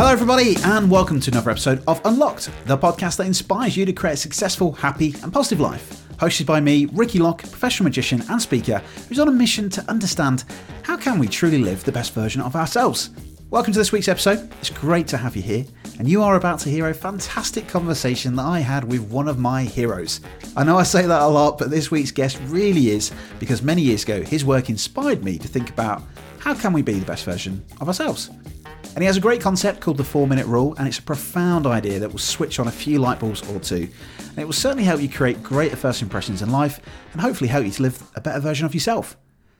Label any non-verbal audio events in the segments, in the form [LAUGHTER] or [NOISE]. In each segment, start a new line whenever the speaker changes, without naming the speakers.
Hello, everybody, and welcome to another episode of Unlocked, the podcast that inspires you to create a successful, happy, and positive life. Hosted by me, Ricky Locke, professional magician and speaker, who's on a mission to understand how can we truly live the best version of ourselves. Welcome to this week's episode. It's great to have you here, and you are about to hear a fantastic conversation that I had with one of my heroes. I know I say that a lot, but this week's guest really is because many years ago his work inspired me to think about how can we be the best version of ourselves. And he has a great concept called the four minute rule, and it's a profound idea that will switch on a few light bulbs or two. And it will certainly help you create greater first impressions in life and hopefully help you to live a better version of yourself.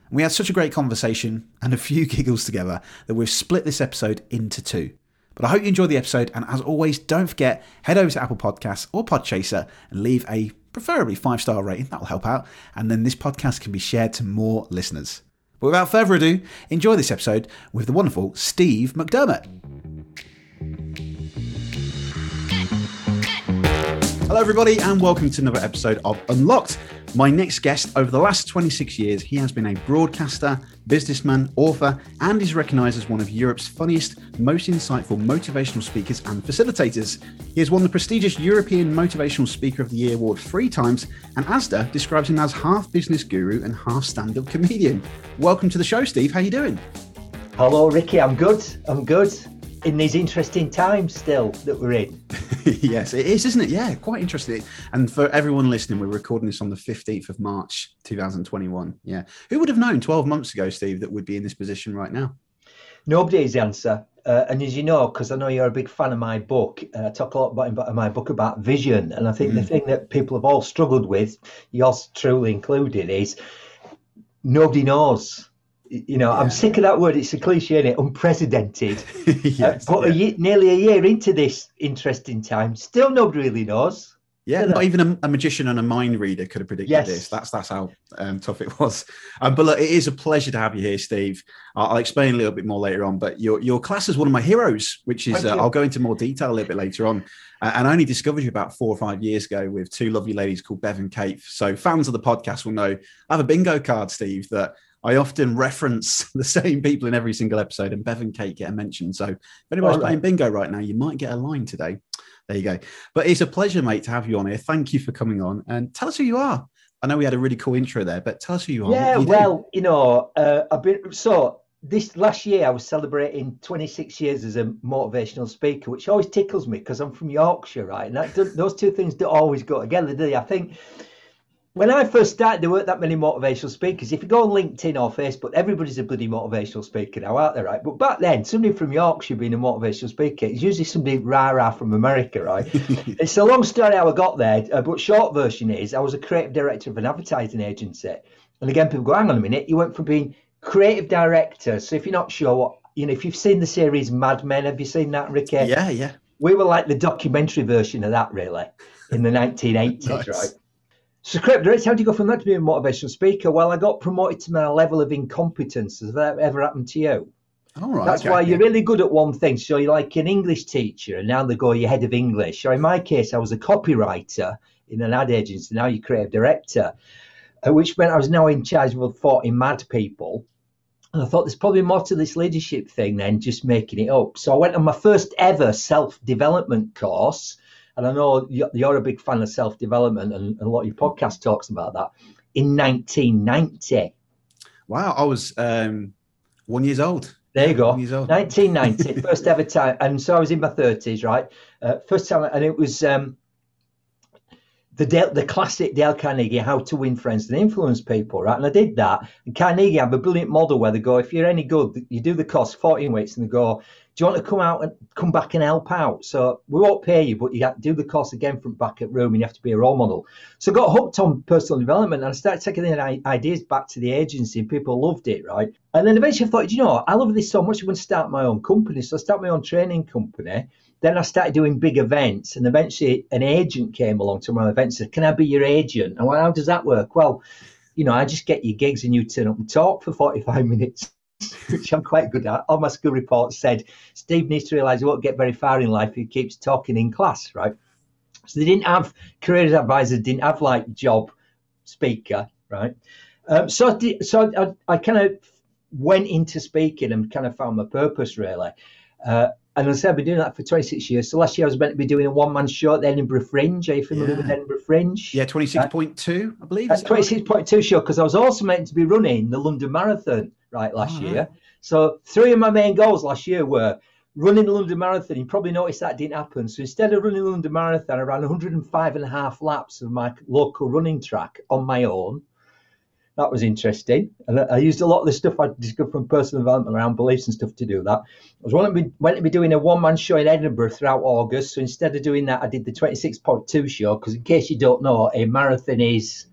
And we had such a great conversation [LAUGHS] and a few giggles together that we've split this episode into two. But I hope you enjoyed the episode, and as always, don't forget, head over to Apple Podcasts or Podchaser and leave a preferably five star rating, that'll help out, and then this podcast can be shared to more listeners. But without further ado, enjoy this episode with the wonderful Steve McDermott. Hello, everybody, and welcome to another episode of Unlocked. My next guest, over the last 26 years, he has been a broadcaster, businessman, author, and is recognized as one of Europe's funniest, most insightful motivational speakers and facilitators. He has won the prestigious European Motivational Speaker of the Year award three times, and ASDA describes him as half business guru and half stand-up comedian. Welcome to the show, Steve. How are you doing?
Hello, Ricky. I'm good. I'm good in these interesting times still that we're in. [LAUGHS]
yes, it is, isn't it? Yeah, quite interesting. And for everyone listening, we're recording this on the 15th of March, 2021. Yeah. Who would have known 12 months ago, Steve, that we'd be in this position right now?
Nobody's answer. Uh, and as you know, because I know you're a big fan of my book, uh, I talk a lot about my book about vision. And I think mm. the thing that people have all struggled with, yours truly included, is nobody knows you know, yeah. I'm sick of that word. It's a cliche, isn't it? Unprecedented. [LAUGHS] yes, uh, but yeah. a year, nearly a year into this interesting time, still nobody really knows.
Yeah, not even a, a, magician and a mind reader could have predicted yes. this. That's that's how um, tough it was. Um, but look, it is a pleasure to have you here, Steve. I'll, I'll, explain a little bit more later on. But your your class is one of my heroes, which is uh, I'll go into more detail a little bit later on. Uh, and I only discovered you about four or five years ago with two lovely ladies called Bev and Kate. So fans of the podcast will know I have a bingo card, Steve, that I often reference [LAUGHS] the same people in every single episode, and Bev and Kate get a mention. So if anybody's right. playing bingo right now, you might get a line today. There you go. But it's a pleasure, mate, to have you on here. Thank you for coming on and tell us who you are. I know we had a really cool intro there, but tell us who you are.
Yeah, you well, do. you know, uh, I've been so this last year I was celebrating 26 years as a motivational speaker, which always tickles me because I'm from Yorkshire, right? And that, those two things don't always go together, do they? I think when I first started, there weren't that many motivational speakers. If you go on LinkedIn or Facebook, everybody's a bloody motivational speaker now, aren't they, right? But back then, somebody from Yorkshire being a motivational speaker, it's usually somebody rah-rah from America, right? [LAUGHS] it's a long story how I got there, uh, but short version is I was a creative director of an advertising agency. And again, people go, hang on a minute, you went from being creative director. So if you're not sure what, you know, if you've seen the series Mad Men, have you seen that, Ricky?
Yeah, yeah.
We were like the documentary version of that, really, in the 1980s, [LAUGHS] nice. right? So, Crip, how do you go from that to being a motivational speaker? Well, I got promoted to my level of incompetence. Has that ever happened to you?
All right.
That's okay, why you're really good at one thing. So you're like an English teacher, and now they go, you're head of English. Or in my case, I was a copywriter in an ad agency. Now you're creative director, uh, which meant I was now in charge of 40 mad people. And I thought there's probably more to this leadership thing than just making it up. So I went on my first ever self development course and I know you're a big fan of self development, and a lot of your podcast talks about that. In 1990.
Wow, I was um, one years old.
There you go. 1990, [LAUGHS] first ever time, and so I was in my 30s, right? Uh, first time, and it was um, the Dale, the classic Dale Carnegie, How to Win Friends and Influence People, right? And I did that. And Carnegie have a brilliant model where they go, if you're any good, you do the course 14 weeks, and they go, do you want to come out and come back and help out? So we won't pay you, but you have to do the course again from back at room and you have to be a role model. So I got hooked on personal development and I started taking the ideas back to the agency and people loved it, right? And then eventually I thought, you know, I love this so much, I'm going to start my own company. So I started my own training company. Then I started doing big events and eventually an agent came along to my event and said, can I be your agent? And well, how does that work? Well, you know, I just get your gigs and you turn up and talk for 45 [LAUGHS] minutes which I'm quite good at. All my school reports said Steve needs to realise he won't get very far in life if he keeps talking in class, right? So they didn't have careers advisors, didn't have like job speaker, right? Um, so I so I, I, kind of went into speaking and kind of found my purpose really. Uh, And I said I've been doing that for 26 years. So last year I was meant to be doing a one man show at the Edinburgh Fringe. Are you familiar
Yeah.
with Edinburgh Fringe?
Yeah, 26.2, I believe.
That's
is that right?
26.2 show because I was also meant to be running the London Marathon right last
Oh,
year. So three of my main goals last year were running the London Marathon. You probably noticed that didn't happen. So instead of running the London Marathon, I ran 105 and a half laps of my local running track on my own. That was interesting. And I, I used a lot of the stuff I discovered from personal development around beliefs and stuff to do that. I was going to be, went to be doing a one man show in Edinburgh throughout August. So instead of doing that, I did the 26.2 show because, in case you don't know, a marathon is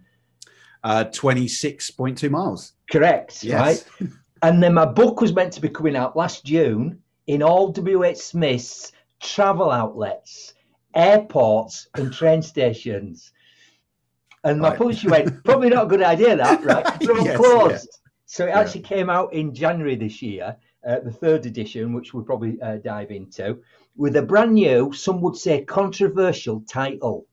Uh, 26.2 miles.
correct,
Yes.
right? And then my book was meant to be coming out last June in all WH Smith's travel outlets, airports, and train stations. And my
Right.
publisher went, probably not a good idea, that, [LAUGHS] right? All
Yes,
closed. So it
Yeah.
actually came out in January this year, uh, the third edition, which we'll probably uh, dive into, with a brand new, some would say controversial title.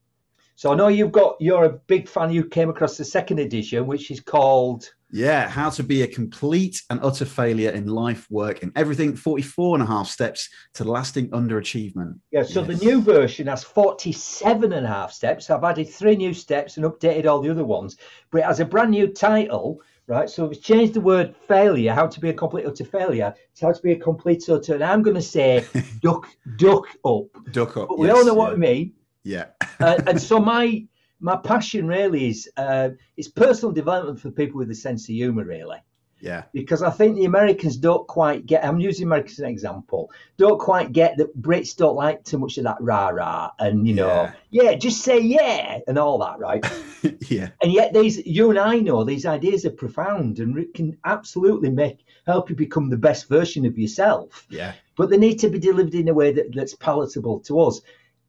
So I know you've got, you're a big fan, you came across the second edition, which is called
Yeah, how to be a complete and utter failure in life, work, and everything. 44 and a half steps to lasting underachievement.
Yeah, so
Yes.
the new version has 47 and a half steps. I've added three new steps and updated all the other ones, but it has a brand new title, right? So we've changed the word failure, how to be a complete utter failure, to how to be a complete utter. And I'm going to say [LAUGHS] duck, duck up.
Duck up.
But we
yes,
all know what
yeah.
I mean.
Yeah.
uh, [LAUGHS] and so my my passion really is uh, it's personal development for people with a sense of humour, really
Yeah.
because I think the Americans don't quite get. I'm using America as an example. Don't quite get that Brits don't like too much of that rah rah and you know,
Yeah.
yeah, just say yeah and all that, right? [LAUGHS]
yeah.
and yet these, you and I know these ideas are profound and can absolutely make help you become the best version of yourself.
Yeah.
But they need to be delivered in a way that, that's palatable to us.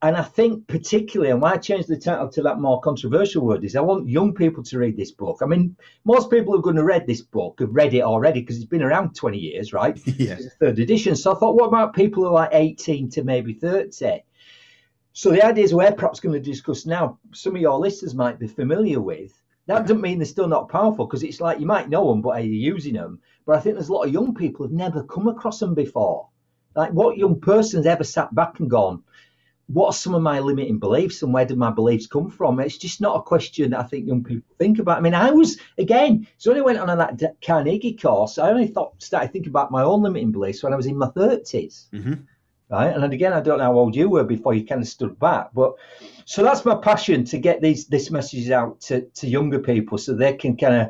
And I think particularly, and why I changed the title to that more controversial word is I want young people to read this book. I mean, most people who are going to read this book have read it already because it's been around 20 years, right? [LAUGHS]
Yeah.
Third edition. So I thought, what about people who are like 18 to maybe 30? So the ideas we're perhaps going to discuss now, some of your listeners might be familiar with. That doesn't mean they're still not powerful because it's like you might know them, but are you using them? But I think there's a lot of young people who've never come across them before. Like, what young person's ever sat back and gone, what are some of my limiting beliefs and where did my beliefs come from? It's just not a question that I think young people think about. I mean, I was, again, so when I went on that Carnegie course, I only thought, started thinking about my own limiting beliefs when I was in my 30s
hmm
right? And again, I don't know how old you were before you kind of stood back, but so that's my passion to get these this message out to, to younger people so they can kind of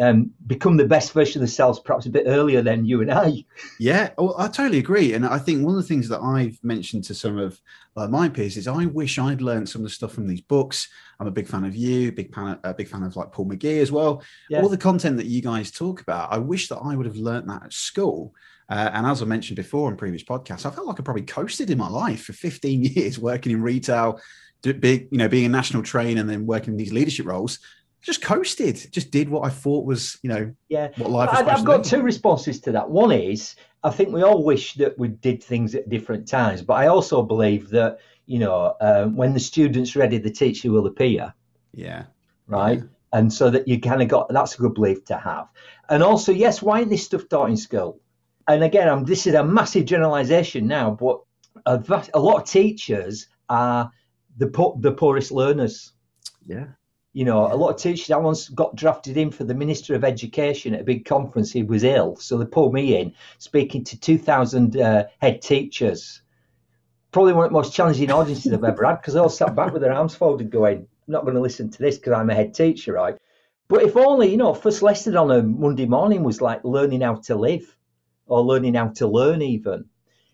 um, become the best version of themselves, perhaps a bit earlier than you and I.
Yeah, well, I totally agree, and I think one of the things that I've mentioned to some of uh, my peers is I wish I'd learned some of the stuff from these books. I'm a big fan of you, big fan, a big fan of like Paul McGee as well.
Yeah.
All the content that you guys talk about, I wish that I would have learned that at school. Uh, and as I mentioned before in previous podcasts, I felt like I probably coasted in my life for 15 [LAUGHS] years working in retail, big, you know, being a national trainer and then working in these leadership roles. Just coasted, just did what I thought was, you know,
Yeah.
what life was
I, I've got
be.
two responses to that. One is I think we all wish that we did things at different times, but I also believe that you know um, when the student's ready, the teacher will appear.
Yeah.
right?
Yeah.
And so that you kind of got that's a good belief to have. And also, yes, why isn't this stuff taught in school? And again, I'm, this is a massive generalization now, but a, vast, a lot of teachers are the po- the poorest learners.
Yeah.
You know, a lot of teachers. I once got drafted in for the Minister of Education at a big conference. He was ill, so they pulled me in, speaking to 2,000 uh, head teachers. Probably one of the most challenging audiences I've ever had because they all sat back with their arms folded, going, "I'm not going to listen to this because I'm a head teacher, right?" But if only, you know, first lesson on a Monday morning was like learning how to live or learning how to learn, even.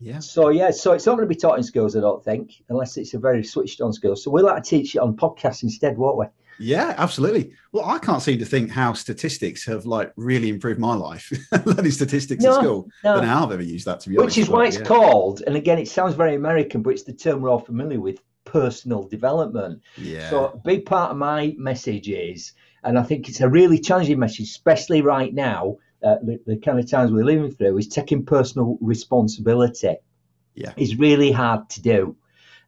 Yeah.
So yeah, so it's not going to be taught in schools, I don't think, unless it's a very switched on school. So we'll like to teach it on podcasts instead, won't we?
Yeah, absolutely. Well, I can't seem to think how statistics have like really improved my life. [LAUGHS] Learning statistics
No,
at school.
no.
Don't know how I've ever used that to be honest.
Which is why
but
it's
yeah.
called, and again, it sounds very American, but it's the term we're all familiar with personal development.
Yeah.
So, a big part of my message is, and I think it's a really challenging message, especially right now, uh, the, the kind of times we're living through, is taking personal responsibility.
Yeah.
Is really hard to do.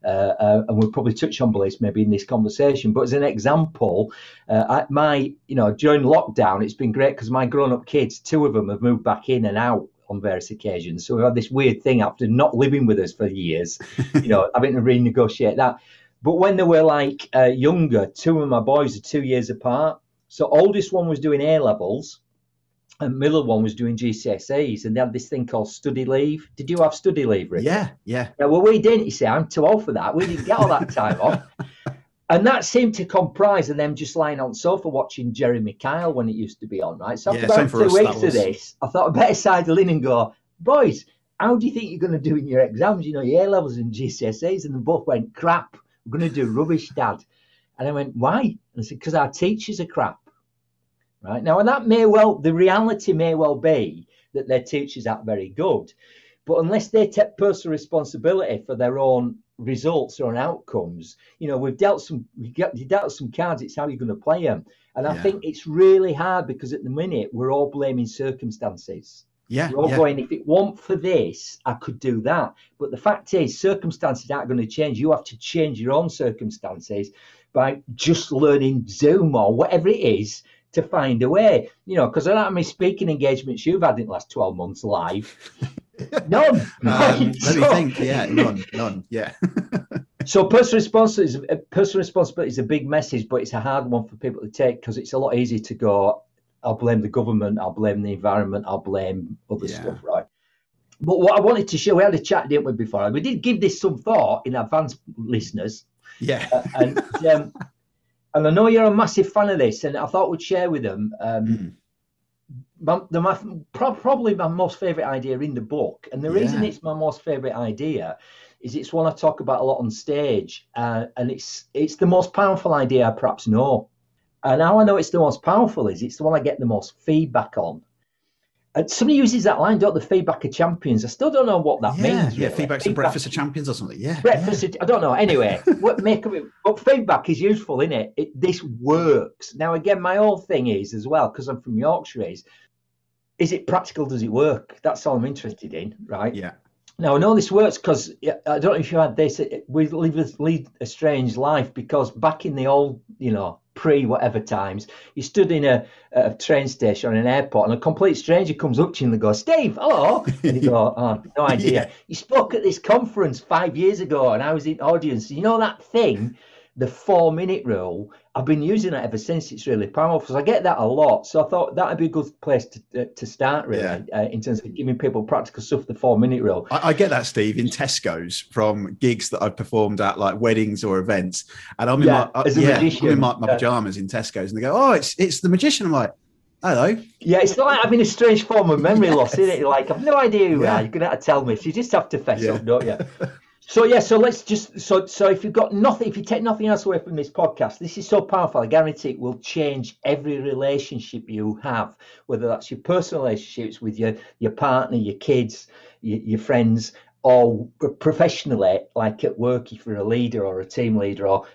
Uh, uh, and we'll probably touch on beliefs maybe in this conversation. But as an example, uh, my, you know, during lockdown, it's been great because my grown-up kids, two of them have moved back in and out on various occasions. So we've had this weird thing after not living with us for years, you know, [LAUGHS] having to renegotiate that. But when they were like uh, younger, two of my boys are two years apart. So oldest one was doing A levels, and middle one was doing GCSEs, and they had this thing called study leave. Did you have study leave, Rick?
Yeah, yeah.
yeah well, we didn't. You see, I'm too old for that. We didn't get all that time off. [LAUGHS] And that seemed to comprise of them just lying on the sofa watching Jeremy Kyle when it used to be on, right? So after
Yeah,
about two
us,
weeks
that
of this, I thought I'd better sidle in and go, boys, how do you think you're going to do in your exams? You know, your A levels and GCSEs, and they both went crap. We're going to do rubbish, Dad. And I went, why? And I said, because our teachers are crap. Right now, and that may well, the reality may well be that their teachers aren't very good, but unless they take personal responsibility for their own results or outcomes, you know, we've dealt some, we get you dealt some cards. It's how you're going to play them, and I
Yeah.
think it's really hard because at the minute we're all blaming circumstances.
Yeah,
We're all
yeah.
going, if it weren't for this, I could do that. But the fact is, circumstances aren't going to change. You have to change your own circumstances by just learning Zoom or whatever it is to find a way. You know, because don't know how many speaking engagements you've had in the last 12 months live. [LAUGHS] None.
Um, let me [LAUGHS] think. Yeah, none, none. Yeah, [LAUGHS]
so personal responsibility is uh, personal responsibility is a big message, but it's a hard one for people to take because it's a lot easier to go. I'll blame the government. I'll blame the environment. I'll blame other
Yeah.
stuff, right? But what I wanted to show, we had a chat, didn't we, before? We did give this some thought in advance, listeners,
yeah,
and um, and I know you're a massive fan of this, and I thought we'd share with them. Um,
Mm.
my, the, my, pro- probably my most favorite idea in the book, and the reason it's my most favorite idea is it's one I talk about a lot on stage, uh, and it's it's the most powerful idea I perhaps know. And how I know it's the most powerful is it's the one I get the most feedback on. And somebody uses that line, don't the feedback of champions? I still don't know what that
yeah,
means.
yeah.
really.
Feedback's a breakfast of champions or something. Yeah,
Breakfast, I don't know. Anyway, [LAUGHS] what make of it? But feedback is useful, isn't it? it this works. Now, again, my whole thing is as well because I'm from Yorkshire. Is is it practical? Does it work? That's all I'm interested in, right?
yeah,
Now I know this works because I don't know if you had this. Uh, we live a, lead a strange life because back in the old, you know, pre whatever times, you stood in a, a train station or an airport and a complete stranger comes up to you and they go, "Steve, hello," and you go, [LAUGHS] "Oh, no idea."
Yeah.
You spoke at this conference five years ago and I was in audience. You know that thing, the four minute rule. I've been using it ever since. It's really powerful. So I get that a lot. So I thought that'd be a good place to uh, to start really
Yeah.
uh, in terms of giving people practical stuff. The four minute rule.
I, I get that, Steve, in Tesco's from gigs that I've performed at, like weddings or events, and I'm in
Yeah,
my uh,
as a
yeah, I'm
magician.
in my, my pajamas in Tesco's, and they go, "Oh, it's it's the magician." I'm like, "Hello."
Yeah, it's like having a strange form of memory [LAUGHS] loss, isn't it? Like I've no idea who you
Yeah.
are. You're gonna have to tell me. So you just have to fess
Yeah.
up, don't you? [LAUGHS] So yeah, so let's just so so if you've got nothing, if you take nothing else away from this podcast, this is so powerful. I guarantee it will change every relationship you have, whether that's your personal relationships with your your partner, your kids, your, your friends, or professionally, like at work, if you're a leader or a team leader, or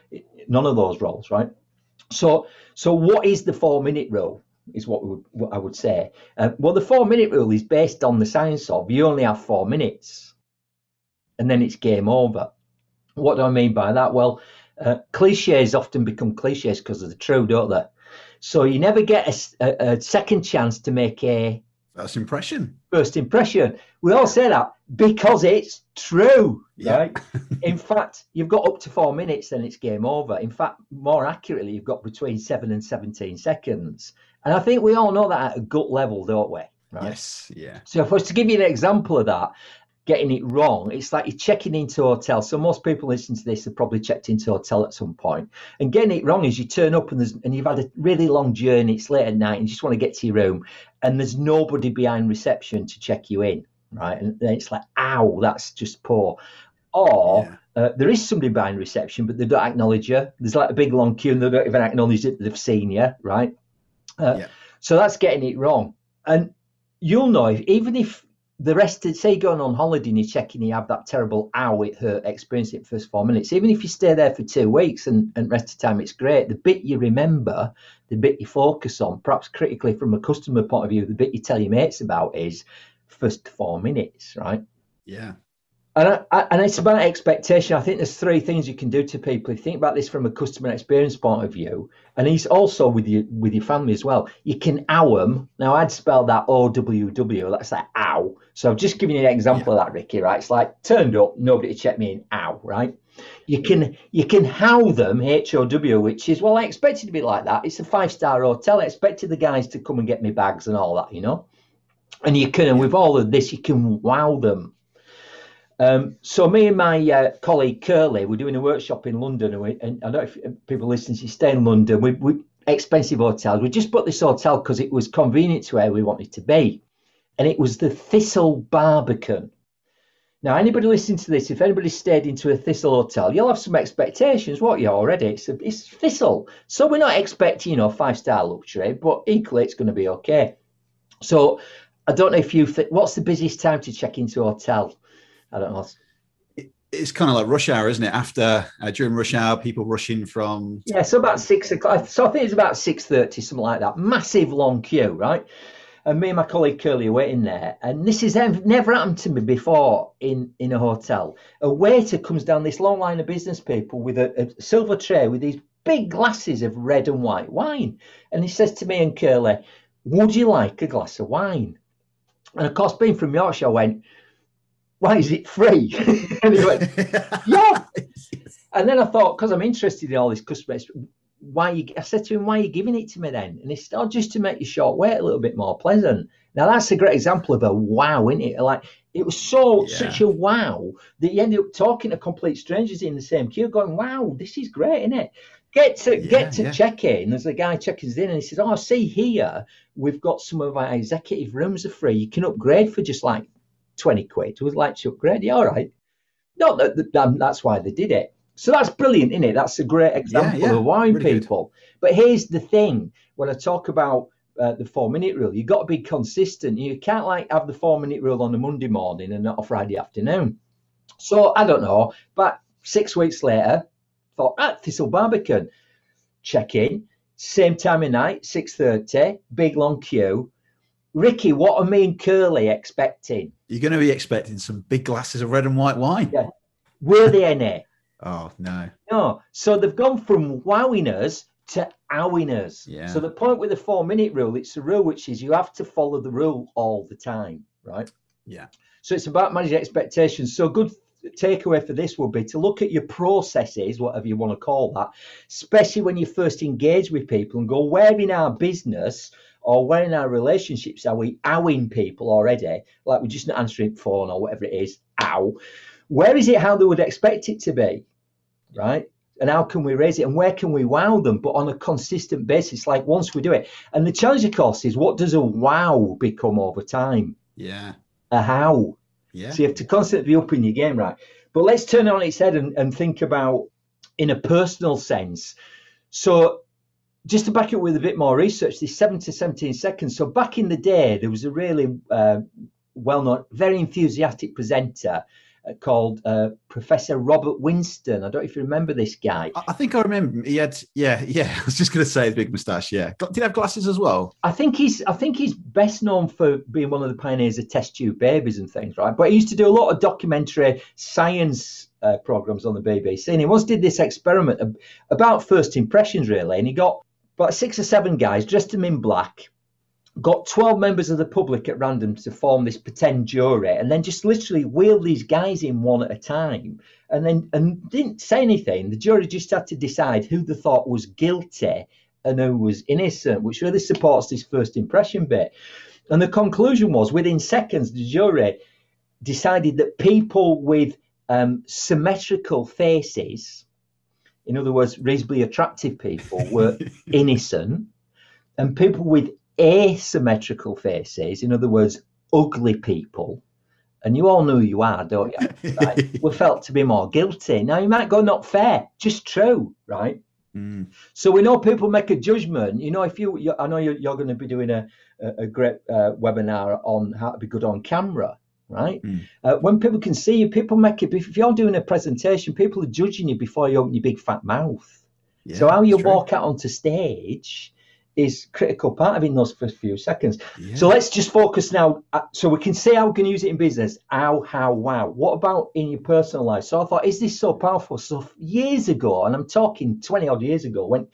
none of those roles, right? So so what is the four minute rule? is what, would, what I would say. Uh, well, the four minute rule is based on the science of you only have four minutes and then it's game over. What do I mean by that? Well, uh, cliches often become cliches because of the true, don't they? So you never get a second chance to make a
First impression.
first impression. We all say that because it's true,
Yeah.
right? In fact, you've got up to four minutes, then it's game over. In fact, more accurately, you've got between seven and 17 seconds. And I think we all know that at a gut level, don't we? Right?
Yes. Yeah.
So if I was to give you an example of that, getting it wrong, it's like you're checking into a hotel. So most people listening to this have probably checked into a hotel at some point. And getting it wrong is you turn up and there's and you've had a really long journey, it's late at night, and you just want to get to your room, and there's nobody behind reception to check you in, right? And then it's like, ow, that's just poor. Or
Yeah.
uh, there is somebody behind reception, but they don't acknowledge you. There's like a big long queue and they don't even acknowledge that they've seen you, right? Uh,
Yeah.
So that's getting it wrong. And you'll know if, even if the rest of say going on holiday and you're checking you have that terrible ow it hurt experience the first four minutes. Even if you stay there for two weeks and, and rest of time it's great. The bit you remember the bit you focus on perhaps critically from a customer point of view the bit you tell your mates about is first four minutes right?
Yeah.
And, I, and it's about expectation. I think there's three things you can do to people. If you think about this from a customer experience point of view, and he's also with you with your family as well. You can ow them. Now I'd spell that O W W. That's like ow. So I've just giving you an example yeah. of that, Ricky. Right? It's like turned up, nobody to check me in. Ow, right? You can you can how them H O W, which is well, I expected to be like that. It's a five star hotel. I expected the guys to come and get me bags and all that, you know. And you can, and with all of this, you can wow them. Um, so me and my uh, colleague Curly, we're doing a workshop in London, and, we, and I don't know if people listening, she stay in London. We, we expensive hotels. We just booked this hotel because it was convenient to where we wanted to be, and it was the Thistle Barbican. Now, anybody listening to this, if anybody stayed into a Thistle hotel, you'll have some expectations, what you already? It's, a, it's Thistle. So we're not expecting, you know, five star luxury, but equally it's going to be okay. So I don't know if you think, what's the busiest time to check into a hotel? I don't know.
It's kind of like rush hour, isn't it? After uh, during rush hour, people rushing from
yeah, so about six o'clock. So I think it's about six thirty, something like that. Massive long queue, right? and me and my colleague Curly are waiting there. And this has never happened to me before in, in a hotel. A waiter comes down this long line of business people with a, a silver tray with these big glasses of red and white wine. And he says to me and Curly, Would you like a glass of wine? And of course, being from Yorkshire, I went, Why is it free? [LAUGHS] and he went, Yeah. [LAUGHS] And then I thought, because I'm interested in all this customer why you I said to him, why are you giving it to me then? And he said, oh, just to make your short wait a little bit more pleasant. Now that's a great example of a wow, isn't it? Like it was so yeah. such a wow that you ended up talking to complete strangers in the same queue, going, Wow, this is great, isn't it? Get to yeah, get to yeah. check in. There's a guy checking in and he says, Oh, see here, we've got some of our executive rooms are free. You can upgrade for just like 20 quid. We'd like to upgrade. Yeah, all right. No, that, that, that's why they did it. So that's brilliant, isn't it? That's a great example yeah, yeah. of wine really people. Good. But here's the thing: when I talk about uh, the four minute rule, you've got to be consistent. You can't like have the four minute rule on a Monday morning and not a Friday afternoon. So I don't know, but six weeks later, thought ah, Thistle Barbican, check in, same time of night, six thirty, big long queue. Ricky, what are me and Curly expecting?
You're going to be expecting some big glasses of red and white wine. Yeah.
Were they any? [LAUGHS]
Oh no.
No. So they've gone from wowing us to owing us. Yeah. So the point with the four minute rule, it's a rule which is you have to follow the rule all the time, right?
Yeah.
So it's about managing expectations. So good takeaway for this would be to look at your processes, whatever you want to call that, especially when you first engage with people and go, where in our business or where in our relationships are we owing people already? Like we're just not answering phone or whatever it is, ow. Where is it how they would expect it to be? Right? And how can we raise it? And where can we wow them? But on a consistent basis, like once we do it. And the challenge, of course, is what does a wow become over time?
Yeah.
A how.
Yeah.
So you have to constantly be up in your game, right? But let's turn it on its head and, and think about in a personal sense. So just to back it with a bit more research, this 7 to 17 seconds. So back in the day, there was a really uh, well-known, very enthusiastic presenter uh, called uh, Professor Robert Winston. I don't know if you remember this guy.
I think I remember. He had, yeah, [LAUGHS] yeah. I was just going to say his big moustache. Yeah, did he have glasses as well?
I think he's, I think he's best known for being one of the pioneers of test tube babies and things, right? But he used to do a lot of documentary science uh, programs on the BBC, and he once did this experiment about first impressions, really, and he got about six or seven guys dressed them in black got 12 members of the public at random to form this pretend jury and then just literally wheeled these guys in one at a time. And then and didn't say anything. The jury just had to decide who they thought was guilty and who was innocent which really supports this first impression bit. And the conclusion was within seconds the jury decided that people with um, symmetrical faces in other words reasonably attractive people were [LAUGHS] innocent and people with asymmetrical faces, in other words, ugly people, and you all know who you are, don't you? [LAUGHS] Right? We're felt to be more guilty. Now you might go not fair, just true, right? Mm. So we know people make a judgment. You know, if you, you I know you're, you're, going to be doing a, a, great uh, webinar on how to be good on camera, right? Mm. Uh, when people can see you, people make it. If you're doing a presentation, people are judging you before you open your big fat mouth. Yeah, so how you true. walk out onto stage is critical part of in those first few seconds. Yeah. So let's just focus now. Uh, so we can see how we can use it in business. How, how, wow. What about in your personal life? So I thought, is this so powerful? So years ago, and I'm talking 20 odd years ago, when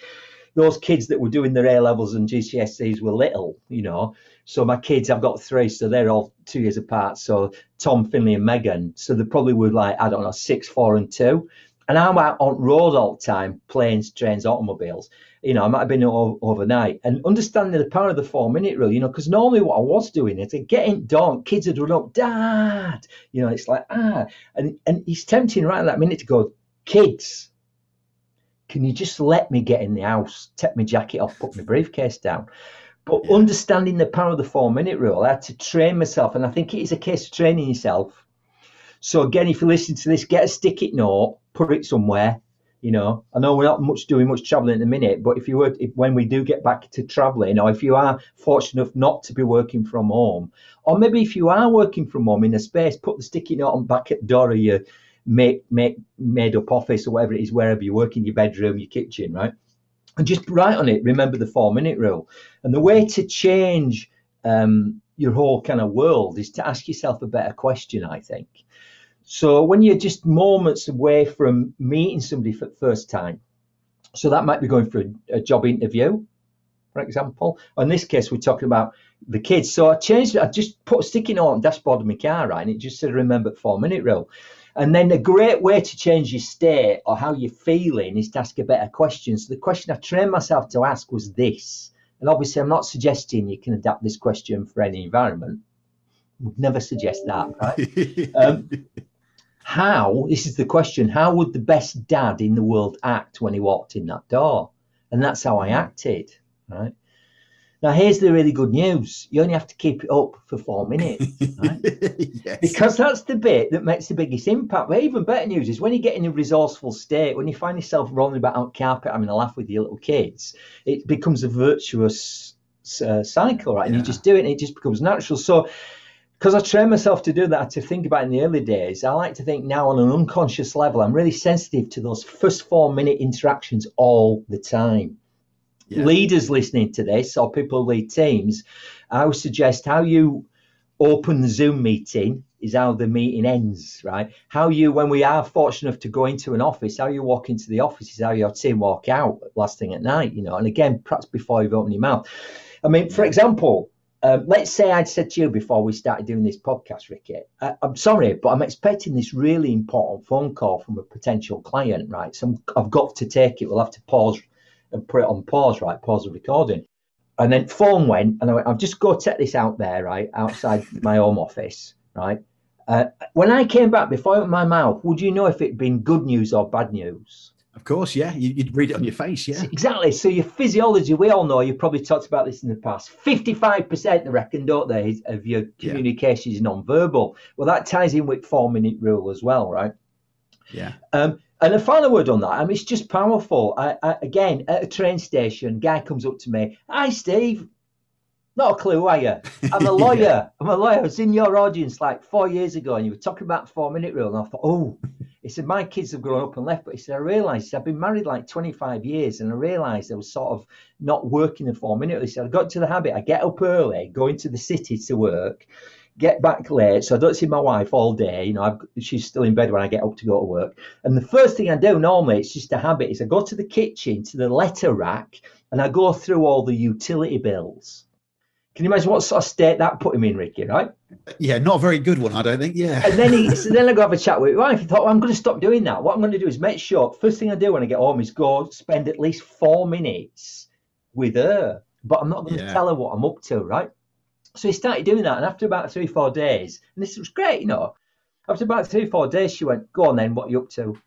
those kids that were doing their A levels and GCSEs were little, you know. So my kids, I've got three, so they're all two years apart. So Tom, Finley, and Megan. So they probably were like, I don't know, six, four, and two. And I'm out on road all the time, planes, trains, automobiles. You know, I might have been over, overnight and understanding the power of the four minute rule, you know, because normally what I was doing is getting done, kids would run up, Dad, you know, it's like, ah, and, and he's tempting right at that minute to go, kids, can you just let me get in the house, take my jacket off, put my briefcase down? But yeah. understanding the power of the four minute rule, I had to train myself. And I think it is a case of training yourself. So, again, if you listen to this, get a sticky note, put it somewhere. You know, I know we're not much doing much traveling at the minute, but if you were, if, when we do get back to traveling, or if you are fortunate enough not to be working from home, or maybe if you are working from home in a space, put the sticky note on back at the door of your make, make, made up office or whatever it is, wherever you work in your bedroom, your kitchen, right? And just write on it, remember the four minute rule. And the way to change um, your whole kind of world is to ask yourself a better question, I think. So when you're just moments away from meeting somebody for the first time, so that might be going for a, a job interview, for example. In this case, we're talking about the kids. So I changed. I just put a sticky note on the dashboard of my car, right? And it just said, remember four minute rule. And then a great way to change your state or how you're feeling is to ask a better question. So the question I trained myself to ask was this. And obviously, I'm not suggesting you can adapt this question for any environment. Would never suggest that, right? [LAUGHS] um, how, this is the question, how would the best dad in the world act when he walked in that door? And that's how I acted, right? Now, here's the really good news. You only have to keep it up for four minutes, [LAUGHS] right? yes. Because that's the bit that makes the biggest impact. But even better news is when you get in a resourceful state, when you find yourself rolling about on carpet having a laugh with your little kids, it becomes a virtuous uh, cycle, right? And yeah. you just do it and it just becomes natural. So, because I train myself to do that, to think about in the early days, I like to think now on an unconscious level, I'm really sensitive to those first four minute interactions all the time yeah. leaders listening to this or people lead teams, I would suggest how you open the Zoom meeting is how the meeting ends, right? How you, when we are fortunate enough to go into an office, how you walk into the office is how your team walk out last thing at night, you know. And again, perhaps before you've opened your mouth. I mean, for example, um, let's say I'd said to you before we started doing this podcast, Ricky, I, am sorry, but I'm expecting this really important phone call from a potential client, right? So i have got to take it. We'll have to pause and put it on pause, right? Pause the recording. And then phone went, and I went, I've just got to set this out there, right? Outside my home office, right? Uh, when I came back, before I opened my mouth, would you know if it'd been good news or bad news?
Of course, yeah. You'd read it on your face, yeah.
Exactly. So your physiology, we all know, you've probably talked about this in the past. 55%, I reckon, don't they, of your communication yeah. is non-verbal. Well, that ties in with four-minute rule as well, right?
Yeah.
Um, and a final word on that. I mean, it's just powerful. I, I, again, at a train station, guy comes up to me. Hi, Steve. Not a clue, who are you? I'm a [LAUGHS] lawyer. yeah. I'm a lawyer. I was in your audience like four years ago, and you were talking about four minute rule. And I thought, oh, he said, my kids have grown up and left. But he said, I realised I've been married like 25 years, and I realised I was sort of not working the four minute. He said, I got to the habit. I get up early, go into the city to work get back late, so I don't see my wife all day. You know, I've, she's still in bed when I get up to go to work. And the first thing I do normally, it's just a habit, is I go to the kitchen to the letter rack and I go through all the utility bills. Can you imagine what sort of state that put him in, Ricky? Right?
Yeah, not a very good one, I don't think. Yeah.
And then he, [LAUGHS] so then I go have a chat with his wife. He thought, well, I'm going to stop doing that. What I'm going to do is make sure first thing I do when I get home is go spend at least four minutes with her. But I'm not going yeah. to tell her what I'm up to, right? So he started doing that, and after about three, four days, and this was great, you know. After about three, four days, she went, "Go on then, what are you up to?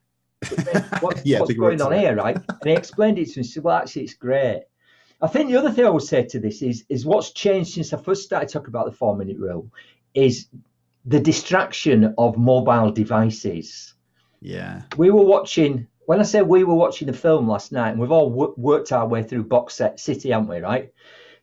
[LAUGHS] What's, yeah, what's going on here, right?" And he explained it to me. She said, "Well, actually, it's great." I think the other thing I would say to this is is what's changed since I first started talking about the four minute rule is the distraction of mobile devices.
Yeah,
we were watching. When I say we were watching the film last night, and we've all w- worked our way through box set City, haven't we? Right?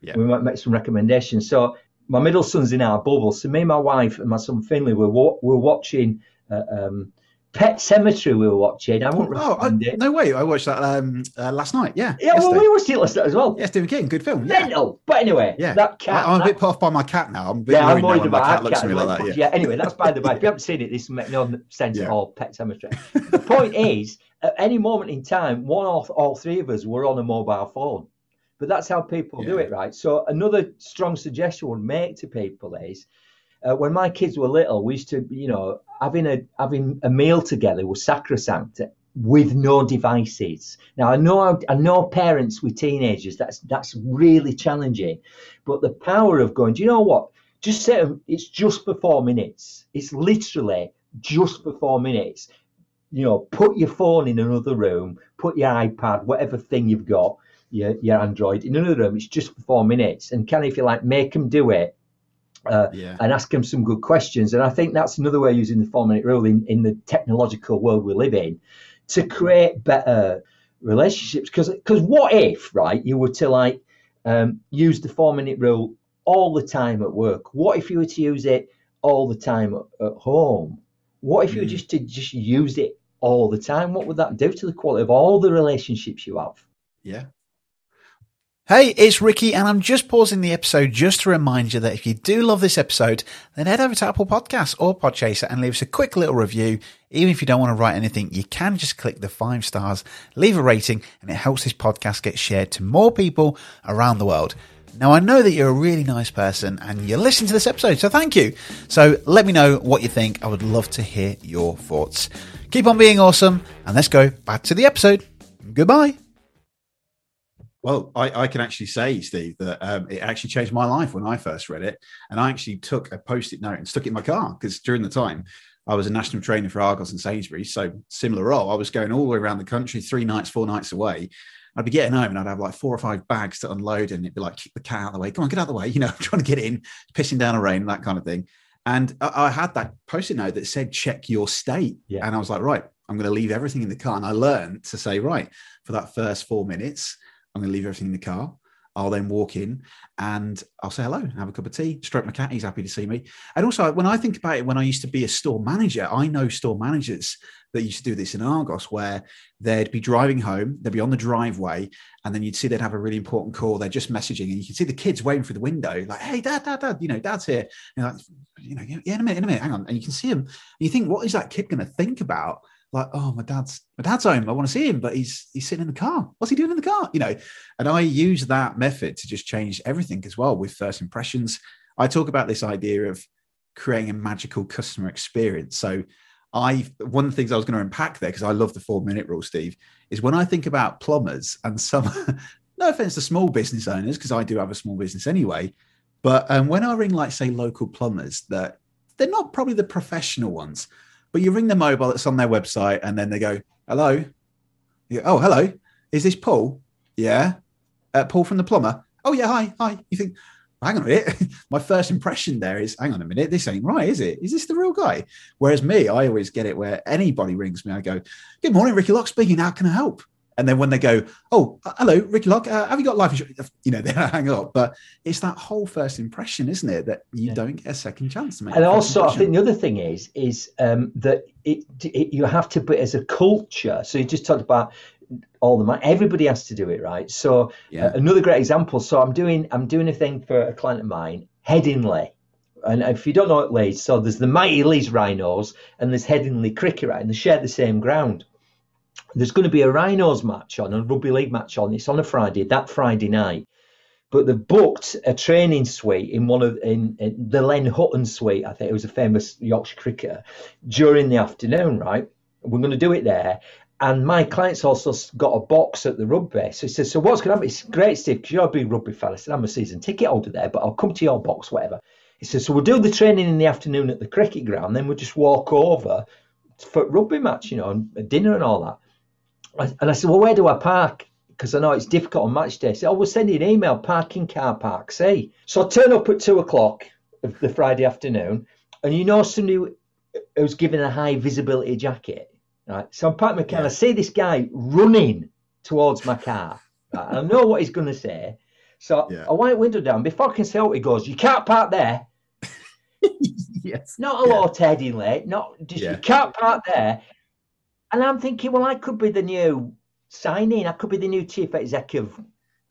Yeah. We might make some recommendations. So my middle son's in our bubble. So me and my wife and my son Finley were were watching uh, um, Pet Sematary we were watching. I won't
Oh, I,
recommend it.
no way! I watched that um, uh, last night. Yeah,
Yeah, well, we watched it last night as well.
yeah, Stephen King, good film. Yeah,
Mental. But anyway,
yeah.
that cat.
I, am a bit put off by my cat now. I'm
yeah, I'm
worried
worried
my
about
cat
that
looks
cat
at me like that.
like,
Yeah.
Anyway, that's by the way. If you haven't seen it, this makes no sense
Yeah.
at all. Pet Sematary. The point [LAUGHS] is, at any moment in time, one or all three of us were on a mobile phone. But that's how people do it, right? So another strong suggestion I would make to people is, uh, when my kids were little, we used to, you know, having a having a meal together was sacrosanct with no devices. Now I know I know parents with teenagers that's that's really challenging, but the power of going, do you know what? Just set it's just for four minutes. It's literally just for four minutes. You know, put your phone in another room, put your iPad, whatever thing you've got, your your Android in another room. It's just for four minutes, and can if you like make them do it uh,
Yeah.
and ask them some good questions. And I think that's another way of using the four minute rule in, in the technological world we live in to create better relationships. Because what if, right, you were to like um, use the four minute rule all the time at work? What if you were to use it all the time at, home? What if you were
Mm.
just to just use it all the time? What would that do to the quality of all the relationships you have?
Yeah. Hey, it's Ricky, and I'm just pausing the episode just to remind you that if you do love this episode, then head over to Apple Podcasts or Podchaser and leave us a quick little review. Even if you don't want to write anything, you can just click the five stars, leave a rating, and it helps this podcast get shared to more people around the world. Now, I know that you're a really nice person and you're listening to this episode, so thank you. So let me know what you think. I would love to hear your thoughts. Keep on being awesome, and let's go back to the episode. Goodbye. Well, I, I can actually say, Steve, that um, it actually changed my life when I first read it. And I actually took a post it note and stuck it in my car because during the time I was a national trainer for Argos and Sainsbury's. So, similar role. I was going all the way around the country, three nights, four nights away. I'd be getting home and I'd have like four or five bags to unload, and it'd be like, kick the cat out of the way. Come on, get out of the way. [LAUGHS] You know, I'm trying to get in, pissing down a rain, that kind of thing. And I, I had that post it note that said, check your state.
Yeah.
And I was like, right, I'm going to leave everything in the car. And I learned to say, right, for that first four minutes, I'm going to leave everything in the car. I'll then walk in and I'll say hello, have a cup of tea, stroke my cat. He's happy to see me. And also, when I think about it, when I used to be a store manager, I know store managers that used to do this in Argos where they'd be driving home, they'd be on the driveway, and then you'd see they'd have a really important call. They're just messaging, and you can see the kids waiting through the window, like, hey, dad, dad, dad, you know, dad's here. And like, you know, yeah, in a minute, in a minute, hang on. And you can see him. And you think, what is that kid going to think about? Like, oh, my dad's my dad's home. I want to see him, but he's he's sitting in the car. What's he doing in the car? You know, and I use that method to just change everything as well with first impressions. I talk about this idea of creating a magical customer experience. So I one of the things I was going to unpack there because I love the four minute rule, Steve, is when I think about plumbers and some [LAUGHS] no offense to small business owners, because I do have a small business anyway. But um, when I ring like say local plumbers that they're not probably the professional ones, but you ring the mobile that's on their website and then they go, hello. Go, oh, hello. Is this Paul? Yeah. Uh, Paul from the plumber. Oh, yeah. Hi. Hi. You think, hang on a minute. [LAUGHS] My first impression there is, hang on a minute. This ain't right, is it? Is this the real guy? Whereas me, I always get it where anybody rings me, I go, good morning, Ricky Lock speaking. How can I help? And then when they go, oh, uh, hello, Ricky Lock, uh, have you got life insurance? You know, [LAUGHS] then I hang up. But it's that whole first impression, isn't it, that you
Yeah.
don't get a second chance to make.
and also, I think the other thing is is um, that it, it you have to put as a culture. So you just talked about all the money. Everybody has to do it, right? So
Yeah.
uh, another great example. So I'm doing I'm doing a thing for a client of mine, Headingley. And if you don't know it, Leeds, so there's the mighty Leeds Rhinos and there's Headingley Cricket, right? And they share the same ground. There's going to be a Rhinos match on, a rugby league match on. It's on a Friday, that Friday night. But they've booked a training suite in one of in, in the Len Hutton suite. I think it was a famous Yorkshire cricketer during the afternoon. Right, we're going to do it there. And my client's also got a box at the rugby. So he says, "So what's going to happen?" It's great, Steve, because you're a big rugby fan. I said, "I'm a season ticket holder there, but I'll come to your box, whatever." He says, "So we'll do the training in the afternoon at the cricket ground, then we'll just walk over for rugby match, you know, and dinner and all that." I- And I said, well, where do I park? Because I know it's difficult on match day. So I said, oh, we'll send you an email, parking car park C. So I turn up at two o'clock of the Friday afternoon, and you know somebody who- who's given a high visibility jacket, right? So I'm parking my car, and I see this guy running towards my car, right? And I know what he's going to say. So
Yeah.
I wipe window down. Before I can say what he goes, you can't park there. [LAUGHS]
yes.
Not a
Yeah.
lot of Teddy late. Not just
Yeah.
you can't park there. And I'm thinking, well, I could be the new signing. I could be the new chief executive.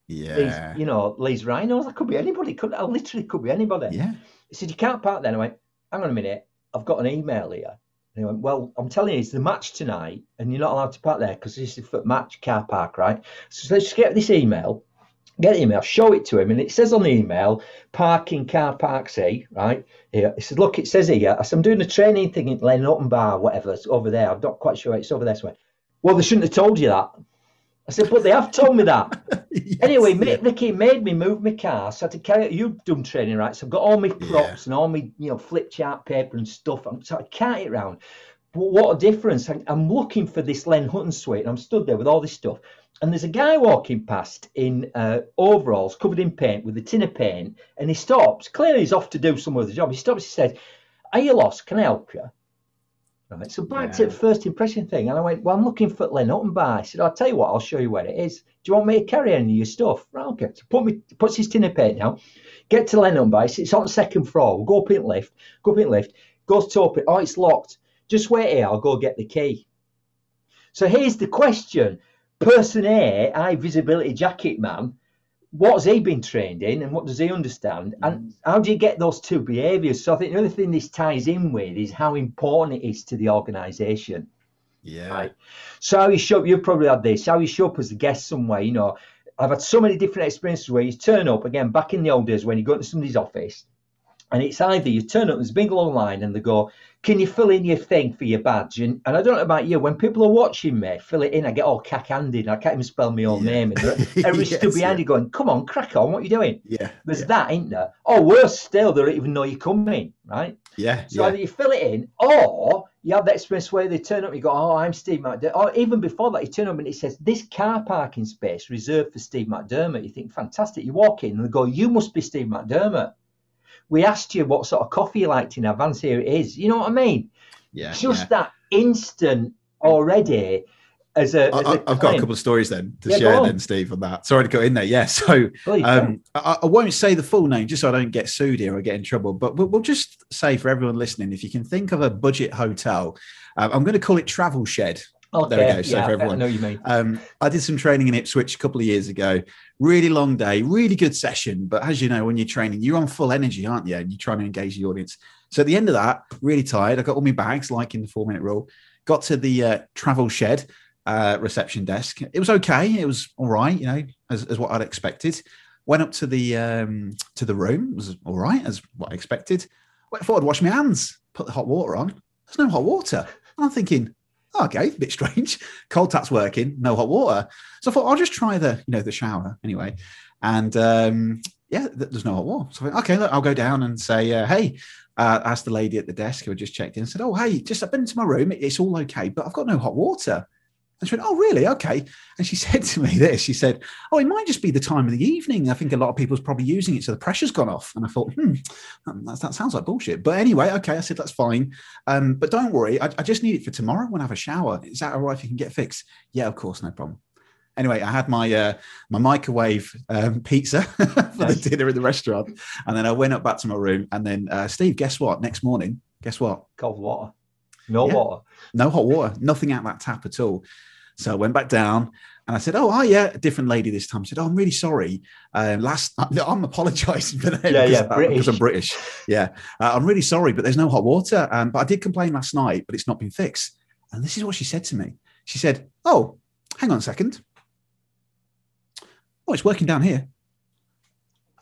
Yeah.
You know, Leeds Rhinos. I could be anybody. Could I literally could be anybody.
Yeah.
He said, You can't park there. And I went, Hang on a minute. I've got an email here. And he went, Well, I'm telling you, it's the match tonight, and you're not allowed to park there because this is the foot match car park, right? So let's just get this email, get the email, show it to him. And it says on the email, parking car park C, right? Here. He said, Look, it says here. I said, I'm doing a training thing in Len Hutton Bar, whatever. It's over there. I'm not quite sure. It's over there. So Well, they shouldn't have told you that. I said, but they have told me that. [LAUGHS] yes, anyway, yeah. Ricky made me move my car. So I had to carry it. You've done training, right? So I've got all my props yeah. and all my, you know, flip chart paper and stuff. I'm so I carry it around. But what a difference. I, am looking for this Len Hutton suite and I'm stood there with all this stuff. And there's a guy walking past in uh, overalls covered in paint with a tin of paint. And he stops. Clearly, he's off to do some other job. He stops. He says, Are you lost? Can I help you? Right. So back yeah. to the first impression thing. And I went, Well, I'm looking for Len Hutton Bar. I said, I'll tell you what, I'll show you where it is. Do you want me to carry any of your stuff? Right, okay. So put me puts his tin of paint now. Get to Len Hutton Bar. It's on the second floor. We'll go up in lift. Go up in lift. Goes to open. Oh, it's locked. Just wait here, I'll go get the key. So here's the question. Person A, high visibility jacket man, what's he been trained in and what does he understand? And mm. how do you get those two behaviours? So I think the other thing this ties in with is how important it is to the organisation.
Yeah.
Right. So how you show up, you've probably had this, how you show up as a guest somewhere, you know. I've had so many different experiences where you turn up again back in the old days when you go into somebody's office and it's either you turn up, there's a big long line, and they go, Can you fill in your thing for your badge? And, and I don't know about you, when people are watching me fill it in, I get all cack handed. I can't even spell my own yeah. name. And [LAUGHS] everybody's yes, stood behind yeah. you going, Come on, crack on, what are you doing?
Yeah.
There's
yeah.
that, ain't there? Or worse still, they don't even know you're coming, right?
Yeah.
So either you fill it in, or you have that experience where they turn up and you go, Oh, I'm Steve McDermott. Or even before that, you turn up and it says, This car parking space reserved for Steve McDermott. You think, Fantastic. You walk in and they go, You must be Steve McDermott we asked you what sort of coffee you liked in advance. Here it is. You know what I mean?
Yeah.
Just
yeah.
that instant already. As a, as
I, have got a couple of stories then to yeah, share then, Steve, on that. Sorry to go in there. Yeah. [LAUGHS] So um, I, I, won't say the full name just so I don't get sued here or get in trouble, but we'll, we'll just say for everyone listening, if you can think of a budget hotel, um, I'm going to call it Travel Shed.
Okay,
there we go. So
yeah,
for everyone,
I know you mean.
Um, I did some training in Ipswich a couple of years ago. Really long day, really good session. But as you know, when you're training, you're on full energy, aren't you? And you're trying to engage the audience. So at the end of that, really tired. I got all my bags, like in the four minute rule. Got to the uh, travel shed uh, reception desk. It was okay. It was all right, you know, as, as what I'd expected. Went up to the um, to the room. It was all right as what I expected. Went forward, wash my hands, put the hot water on. There's no hot water. And I'm thinking, okay, a bit strange. [LAUGHS] Cold tap's working, no hot water. So I thought I'll just try the, you know, the shower anyway. And um, yeah, there's no hot water. So I thought, okay, look, I'll go down and say, uh, hey, uh, asked the lady at the desk who had just checked in, said, oh, hey, just I've been to my room. It's all okay, but I've got no hot water. And she went, Oh, really? Okay. And she [LAUGHS] said to me this She said, Oh, it might just be the time of the evening. I think a lot of people's probably using it. So the pressure's gone off. And I thought, Hmm, that, that sounds like bullshit. But anyway, okay. I said, That's fine. Um, but don't worry. I, I, just need it for tomorrow when I have a shower. Is that all right if you can get fixed? Yeah, of course. No problem. Anyway, I had my uh, my microwave um, pizza [LAUGHS] for the dinner in the restaurant, and then I went up back to my room. And then uh, Steve, guess what? Next morning, guess what?
Cold water, no yeah. water,
no hot water, nothing out that tap at all. So I went back down and I said, "Oh, oh yeah, a different lady this time." I said, "Oh, I'm really sorry. Uh, last, [LAUGHS] I'm apologising for that.
Yeah,
because,
yeah, British.
because I'm British. Yeah, uh, I'm really sorry, but there's no hot water. Um, but I did complain last night, but it's not been fixed. And this is what she said to me. She said, "Oh, hang on a second. Oh, it's working down here."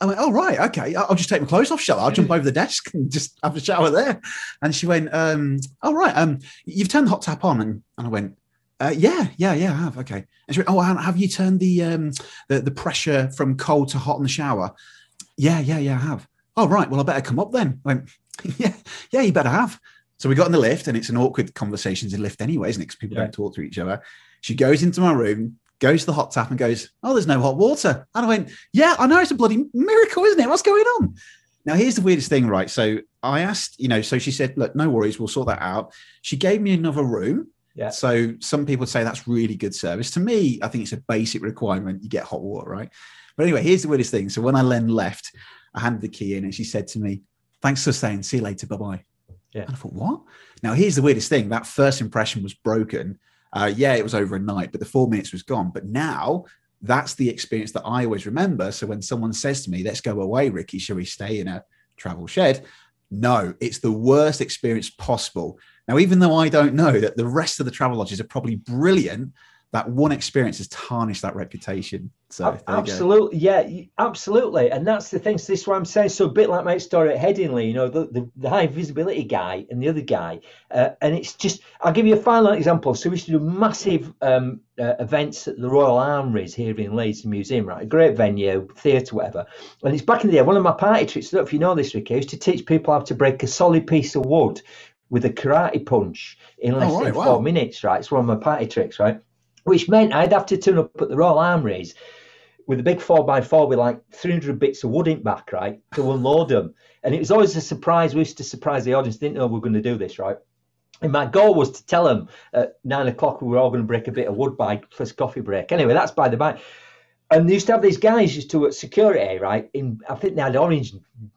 I went, oh, right, okay. I'll just take my clothes off, shall I? I'll jump over the desk and [LAUGHS] just have a shower there. And she went, um, oh, right, um, you've turned the hot tap on. And, and I went, uh, yeah, yeah, yeah, I have. Okay. And she went, oh, have you turned the, um, the the pressure from cold to hot in the shower? Yeah, yeah, yeah, I have. Oh, right. Well, I better come up then. I went, [LAUGHS] yeah, yeah, you better have. So we got in the lift, and it's an awkward conversation in lift anyway, isn't it? Because people yeah. don't talk to each other. She goes into my room, goes to the hot tap, and goes, "Oh, there's no hot water." And I went, "Yeah, I know it's a bloody miracle, isn't it? What's going on?" Now, here's the weirdest thing, right? So I asked, you know, so she said, "Look, no worries, we'll sort that out." She gave me another room
yeah.
So some people say that's really good service. To me, I think it's a basic requirement. You get hot water, right? But anyway, here's the weirdest thing. So when I then left, I handed the key in and she said to me, Thanks for staying. See you later. Bye bye.
Yeah.
And I thought, What? Now, here's the weirdest thing. That first impression was broken. uh, yeah, it was over a night, but the four minutes was gone. But now that's the experience that I always remember. So when someone says to me, let's go away, Ricky, shall we stay in a travel shed? No, it's the worst experience possible. Now, even though I don't know that the rest of the travel lodges are probably brilliant, that one experience has tarnished that reputation. So
absolutely, yeah, absolutely, and that's the thing. So this is what I'm saying. So a bit like my story at Headingley, you know, the, the, the high visibility guy and the other guy, uh, and it's just. I'll give you a final example. So we used to do massive um, uh, events at the Royal Armouries here in Leeds Museum, right? A great venue, theatre, whatever. And it's back in the day. One of my party tricks. Know if you know this, Ricky. I used to teach people how to break a solid piece of wood with a karate punch in oh, less oh, right, than four wow. minutes, right? It's one of my party tricks, right? which meant I'd have to turn up at the Royal Armouries with a big 4x4 with like 300 bits of wood in back, right, to unload them. And it was always a surprise. We used to surprise the audience, didn't know we were going to do this, right? And my goal was to tell them at nine o'clock we were all going to break a bit of wood by first coffee break. Anyway, that's by the by. And they used to have these guys used to at security, right? In I think they had orange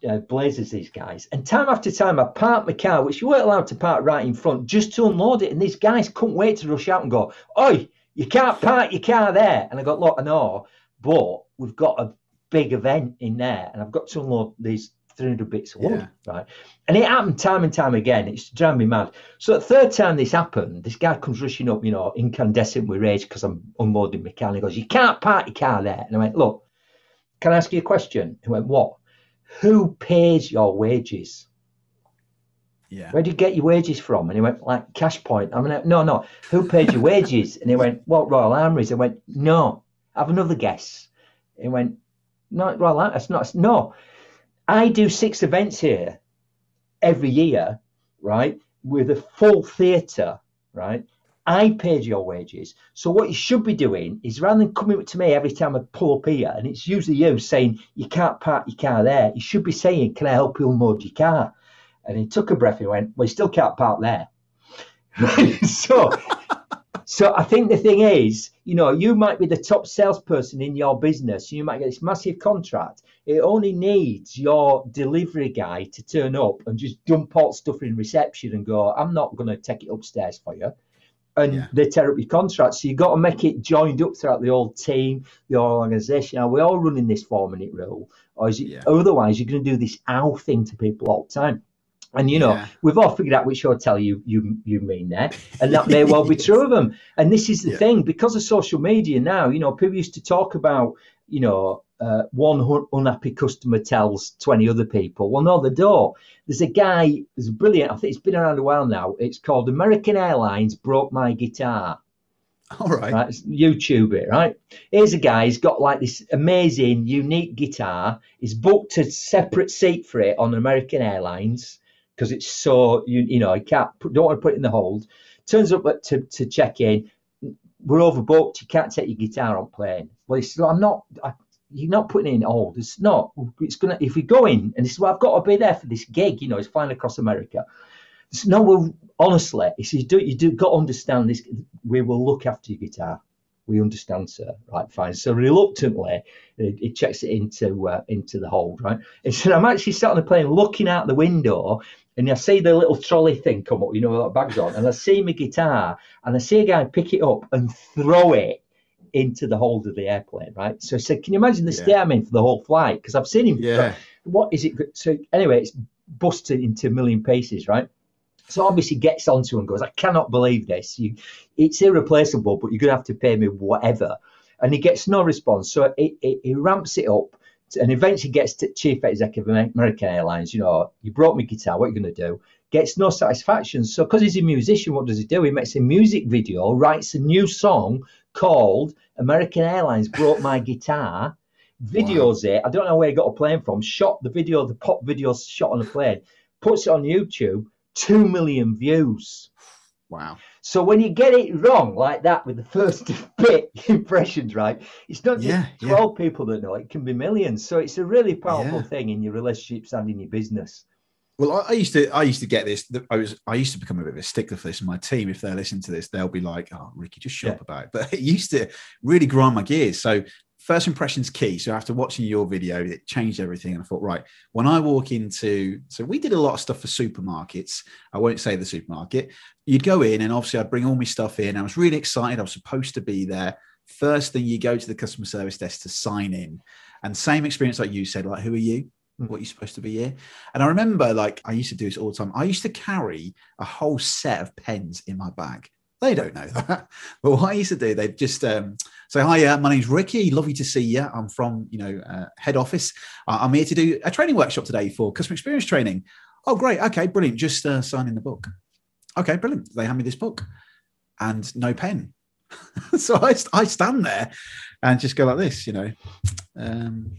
uh, blazers, these guys. And time after time, I parked my car, which you weren't allowed to park right in front, just to unload it. And these guys couldn't wait to rush out and go, "Oi, you can't park your car there. And I got, look, I know, but we've got a big event in there and I've got to unload these 300 bits of wood, yeah. right? And it happened time and time again. It's driving me mad. So the third time this happened, this guy comes rushing up, you know, incandescent with rage because I'm unloading my car. And he goes, You can't park your car there. And I went, Look, can I ask you a question? He went, What? Who pays your wages?
Yeah.
Where do you get your wages from? And he went, like cash point. I mean, no, no. Who paid your wages? And he went, what, Royal Armouries? I went, no. Have another guess. He went, no, Royal Armouries. Not, no. I do six events here every year, right? With a full theatre, right? I paid your wages. So what you should be doing is rather than coming to me every time I pull up here, and it's usually you saying you can't park your car there, you should be saying, Can I help you unload your car? And he took a breath and went, Well, you still can't park there. [LAUGHS] so, so I think the thing is, you know, you might be the top salesperson in your business. You might get this massive contract. It only needs your delivery guy to turn up and just dump all stuff in reception and go, I'm not going to take it upstairs for you. And yeah. they tear up your contract. So you've got to make it joined up throughout the whole team, the whole organization. Are we all running this four minute rule? Or is it, yeah. otherwise, you're going to do this ow thing to people all the time. And you know, yeah. we've all figured out which hotel you you you mean there, and that may well be [LAUGHS] true of them. And this is the yeah. thing because of social media now. You know, people used to talk about you know uh, one unhappy customer tells 20 other people. Well, no, they don't. There's a guy, there's a brilliant, I think it's been around a while now. It's called American Airlines Broke My Guitar.
All right.
right. YouTube it, right? Here's a guy, he's got like this amazing, unique guitar. He's booked a separate seat for it on American Airlines because it's so you you know I can't don't want to put it in the hold. Turns up to to check in, we're overbooked. You can't take your guitar on plane. Well, said, I'm not. I, you're not putting it in hold. It's not. It's gonna. If we go in, and this is well, I've got to be there for this gig. You know, it's flying across America. It's, no, well, honestly, he you do you do got to understand this. We will look after your guitar. We understand, sir. Right, fine. So reluctantly, he, he checks it into uh, into the hold. Right. He said, I'm actually sat on the plane looking out the window and I see the little trolley thing come up, you know, that bags on, and I see my guitar, and I see a guy pick it up and throw it into the hold of the airplane, right? So I said, can you imagine the yeah. state I'm in for the whole flight? Because I've seen him.
Yeah.
What is it? So anyway, it's busted into a million pieces, right? So obviously gets onto and goes, I cannot believe this. You, it's irreplaceable, but you're gonna have to pay me whatever. And he gets no response. So he, he, he ramps it up and eventually gets to chief executive of American Airlines. You know, you brought me guitar. What are you going to do? Gets no satisfaction. So, because he's a musician, what does he do? He makes a music video, writes a new song called American Airlines Brought My Guitar, videos wow. it. I don't know where he got a plane from. Shot the video, the pop video shot on a plane, puts it on YouTube. Two million views.
Wow.
So when you get it wrong like that with the first [LAUGHS] bit impressions, right? It's not just yeah, 12 yeah. people that know it, can be millions. So it's a really powerful yeah. thing in your relationships and in your business.
Well, I, used to, I used to get this. I was, I used to become a bit of a stickler for this. In my team, if they're listening to this, they'll be like, "Oh, Ricky, just shut up about it." [LAUGHS] But it used to really grind my gears. So first impressions key. So after watching your video, it changed everything. And I thought, right, when I walk into, so we did a lot of stuff for supermarkets. I won't say the supermarket. You'd go in, and obviously I'd bring all my stuff in. I was really excited. I was supposed to be there. First thing you go to the customer service desk to sign in, and same experience like you said, like who are you? Hmm. What are you supposed to be here? And I remember, like I used to do this all the time. I used to carry a whole set of pens in my bag. They don't know that. [LAUGHS] But what I used to do, they'd just um, say, "Hi, uh, my name's Ricky. Lovely to see you. I'm from, you know, uh, head office. Uh, I'm here to do a training workshop today for customer experience training." Oh, great. Okay, brilliant. Just uh, sign in the book. Okay, brilliant. They hand me this book and no pen. [LAUGHS] so I, I stand there and just go like this, you know. Um,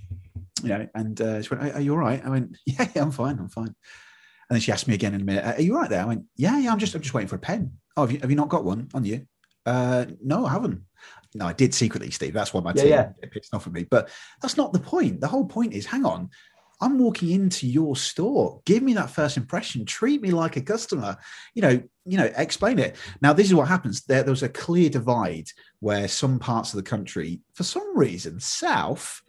you know, and uh, she went, "Are, are you all right?" I went, yeah, "Yeah, I'm fine. I'm fine." And then she asked me again in a minute, "Are you right there?" I went, "Yeah, yeah. I'm just, I'm just waiting for a pen." Oh, have you, have you not got one on you? Uh, no, I haven't. No, I did secretly, Steve. That's why my
Yeah,
team
yeah.
pissed off at me. But that's not the point. The whole point is, hang on, I'm walking into your store. Give me that first impression. Treat me like a customer. You know, you know, explain it. Now, this is what happens. There, there was a clear divide where some parts of the country, for some reason, south,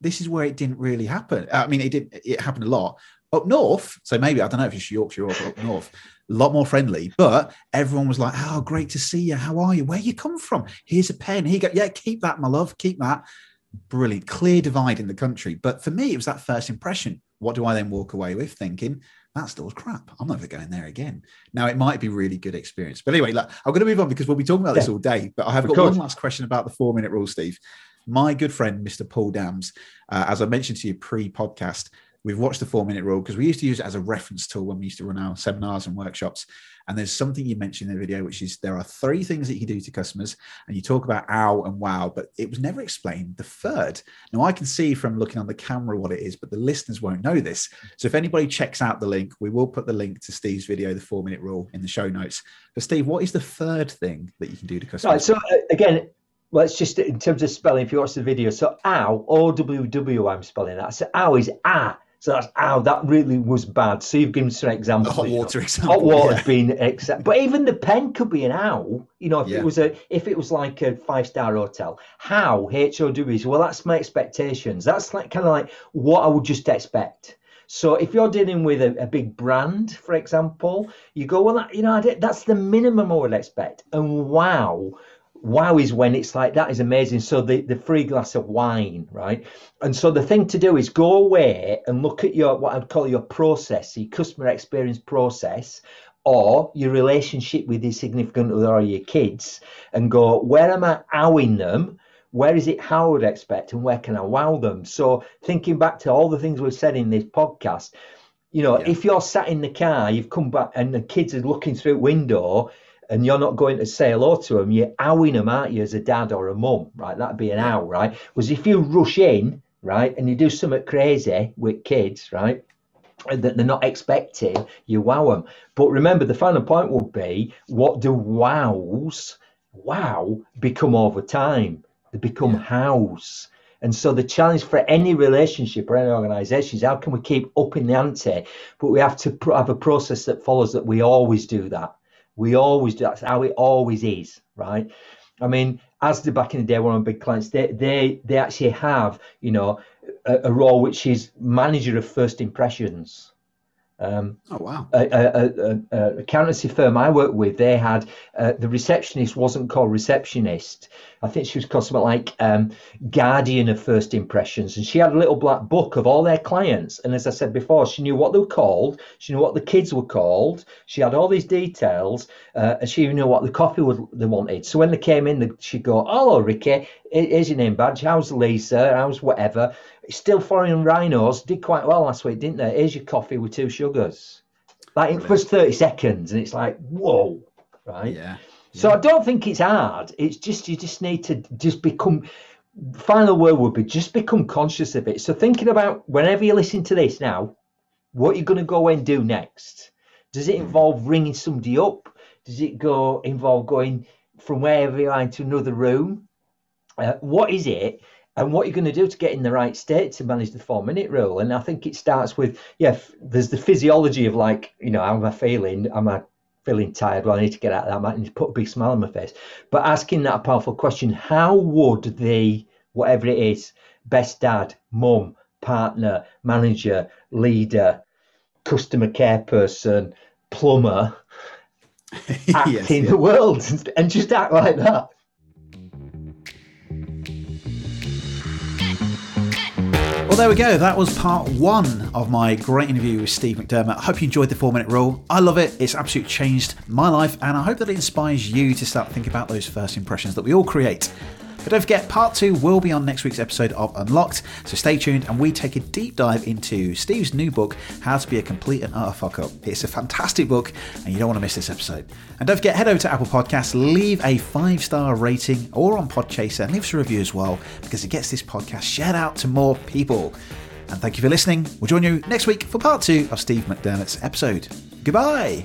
this is where it didn't really happen. I mean, it did. It happened a lot up north. So maybe I don't know if it's Yorkshire or up north. A lot more friendly, but everyone was like, "Oh, great to see you. How are you? Where you come from? Here's a pen. Here you go. Yeah, keep that, my love. Keep that." Brilliant, clear divide in the country. But for me, it was that first impression. What do I then walk away with, thinking that store's crap? I'm never going there again. Now it might be really good experience, but anyway, look, I'm going to move on because we'll be talking about this
Yeah.
all day. But I have
Of
got
course.
one last question about the four minute rule, Steve. My good friend, Mr. Paul Dams, uh, as I mentioned to you pre-podcast, we've watched the four minute rule because we used to use it as a reference tool when we used to run our seminars and workshops. And there's something you mentioned in the video, which is there are three things that you do to customers, and you talk about ow and wow, but it was never explained the third. Now I can see from looking on the camera what it is, but the listeners won't know this. So if anybody checks out the link, we will put the link to Steve's video, the four minute rule, in the show notes. But Steve, what is the third thing that you can do to customers?
Right. So uh, again, let's just in terms of spelling. If you watch the video, so ow, O W W, I'm spelling that. So ow is ah. So that's ow. That really was bad. So you've given some
the
examples.
hot water example.
Hot water's
yeah.
been except, but even the pen could be an owl. You know, if
Yeah.
it was a if it was like a five star hotel, how H O W is well, that's my expectations. That's like kind of like what I would just expect. So if you're dealing with a, a big brand, for example, you go well, that, you know, I did- that's the minimum I would expect. And wow, wow is when it's like that is amazing. So the the free glass of wine, right? And so the thing to do is go away and look at your what I'd call your process, your customer experience process, or your relationship with your significant other or your kids, and go where am I owing them? Where is it how I would expect, and where can I wow them? So thinking back to all the things we've said in this podcast, you know,
Yeah.
if you're sat in the car, you've come back, and the kids are looking through the window, and you're not going to say hello to them, you're owing them, aren't you, as a dad or a mum, right? That'd be an ow, right? Was if you rush in, right, and you do something crazy with kids, right? That they're not expecting, you wow them. But remember, the final point would be what do wows, wow, become over time? They become hows. And so the challenge for any relationship or any organisation is how can we keep upping the ante? But we have to have a process that follows that we always do that. We always do. That's how it always is, right? I mean, as the back in the day, one of my big clients, they they they actually have, you know, a, a role which is manager of first impressions. Um,
Oh wow.
a, a, a, a accountancy firm I worked with, they had uh, the receptionist wasn't called receptionist. I think she was called something like um, guardian of first impressions, and she had a little black book of all their clients. And as I said before, she knew what they were called, she knew what the kids were called, she had all these details, uh, and she even knew what the coffee would they wanted. So when they came in, she'd go, "Hello, Ricky. Here's your name badge. How's Lisa? How's whatever." Still foreign rhinos did quite well last week, didn't they? Here's your coffee with two sugars. Like in the first 30 seconds, and it's like, whoa, right?
Yeah.
So I don't think it's hard. It's just you just need to just become. Final word would be just become conscious of it. So thinking about whenever you listen to this now, what you're going to go and do next. Does it hmm. involve ringing somebody up? Does it go involve going from wherever you are into another room? Uh, what is it? And what you're going to do to get in the right state to manage the four minute rule. And I think it starts with, yeah, f- there's the physiology of like, you know, how am I feeling? Am I feeling tired? Well, I need to get out of that. I might need to put a big smile on my face. But asking that powerful question, how would the whatever it is best dad, mum, partner, manager, leader, customer care person, plumber [LAUGHS] act
Yes,
in
yeah.
the world [LAUGHS] and just act like that.
Well, there we go. That was part one of my great interview with Steve McDermott. I hope you enjoyed the four minute rule. I love it. It's absolutely changed my life, and I hope that it inspires you to start thinking about those first impressions that we all create. But don't forget, part two will be on next week's episode of Unlocked, so stay tuned and we take a deep dive into Steve's new book, How to Be a Complete and Utter Fuck Up. It's a fantastic book, and you don't want to miss this episode. And don't forget, head over to Apple Podcasts, leave a five star rating or on Podchaser, and leave us a review as well, because it gets this podcast shared out to more people. And thank you for listening. We'll join you next week for part two of Steve McDermott's episode. Goodbye.